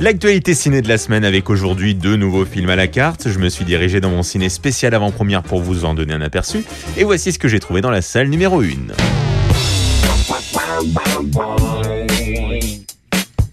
L'actualité ciné de la semaine avec aujourd'hui deux nouveaux films à la carte. Je me suis dirigé dans mon ciné spécial avant-première pour vous en donner un aperçu. Et voici ce que j'ai trouvé dans la salle numéro 1.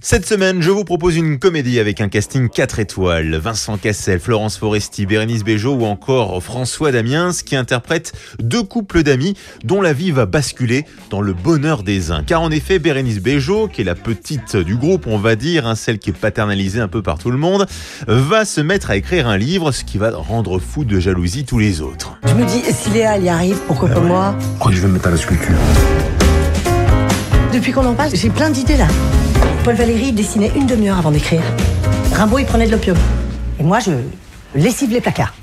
Cette semaine, je vous propose une comédie avec un casting 4 étoiles. Vincent Cassel, Florence Foresti, Bérénice Bejo ou encore François Damiens qui interprètent deux couples d'amis dont la vie va basculer dans le bonheur des uns. Car en effet, Bérénice Bejo, qui est la petite du groupe, on va dire, hein, celle qui est paternalisée un peu par tout le monde, va se mettre à écrire un livre, ce qui va rendre fou de jalousie tous les autres. Je me dis, si Léa y arrive, pourquoi pas moi Pourquoi je vais me mettre à la sculpture Depuis qu'on en parle, j'ai plein d'idées là. Paul Valéry dessinait une demi-heure avant d'écrire. Rimbaud, il prenait de l'opium. Et moi, je lessive les placards.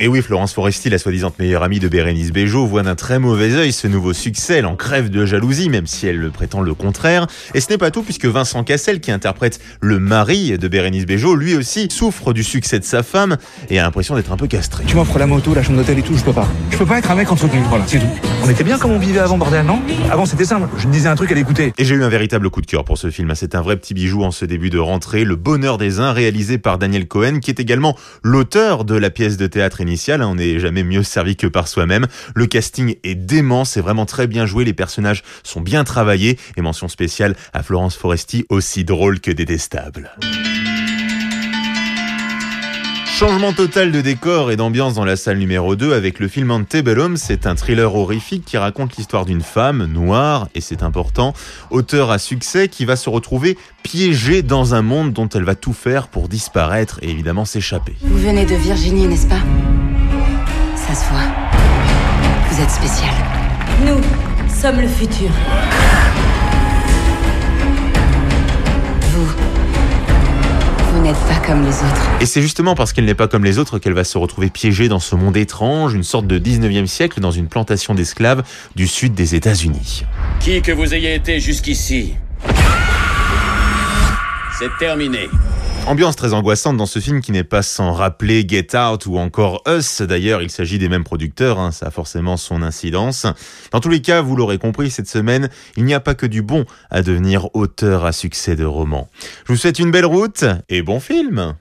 Et oui, Florence Foresti, la soi-disant meilleure amie de Bérénice Bejo, voit d'un très mauvais œil ce nouveau succès. Elle en crève de jalousie, même si elle prétend le contraire. Et ce n'est pas tout, puisque Vincent Cassel, qui interprète le mari de Bérénice Bejo, lui aussi souffre du succès de sa femme et a l'impression d'être un peu castré. Tu m'offres la moto, la chambre d'hôtel et tout, je peux pas. Je peux pas être un mec entretenu, voilà, c'est tout. On était bien comme on vivait avant, bordel, non? Avant c'était simple, je me disais un truc, elle écoutait. Et j'ai eu un véritable coup de cœur pour ce film. C'est un vrai petit bijou en ce début de rentrée. Le bonheur des uns, réalisé par Daniel Cohen, qui est également l'auteur de la pièce de théâtre initiale on n'est jamais mieux servi que par soi-même. Le casting est dément, c'est vraiment très bien joué, les personnages sont bien travaillés et mention spéciale à Florence Foresti, aussi drôle que détestable. Changement total de décor et d'ambiance dans la salle numéro 2 avec le film Antebellum. C'est un thriller horrifique qui raconte l'histoire d'une femme noire, et c'est important, auteur à succès qui va se retrouver piégée dans un monde dont elle va tout faire pour disparaître et évidemment s'échapper. Vous venez de Virginie, n'est-ce pas? Ça se voit. Vous êtes spécial. Nous sommes le futur. Pas comme les autres. Et c'est justement parce qu'elle n'est pas comme les autres qu'elle va se retrouver piégée dans ce monde étrange, une sorte de 19e siècle dans une plantation d'esclaves du sud des États-Unis. Qui que vous ayez été jusqu'ici, c'est terminé. Ambiance très angoissante dans ce film qui n'est pas sans rappeler Get Out ou encore Us. D'ailleurs, il s'agit des mêmes producteurs, hein, ça a forcément son incidence. Dans tous les cas, vous l'aurez compris, cette semaine, il n'y a pas que du bon à devenir auteur à succès de romans. Je vous souhaite une belle route et bon film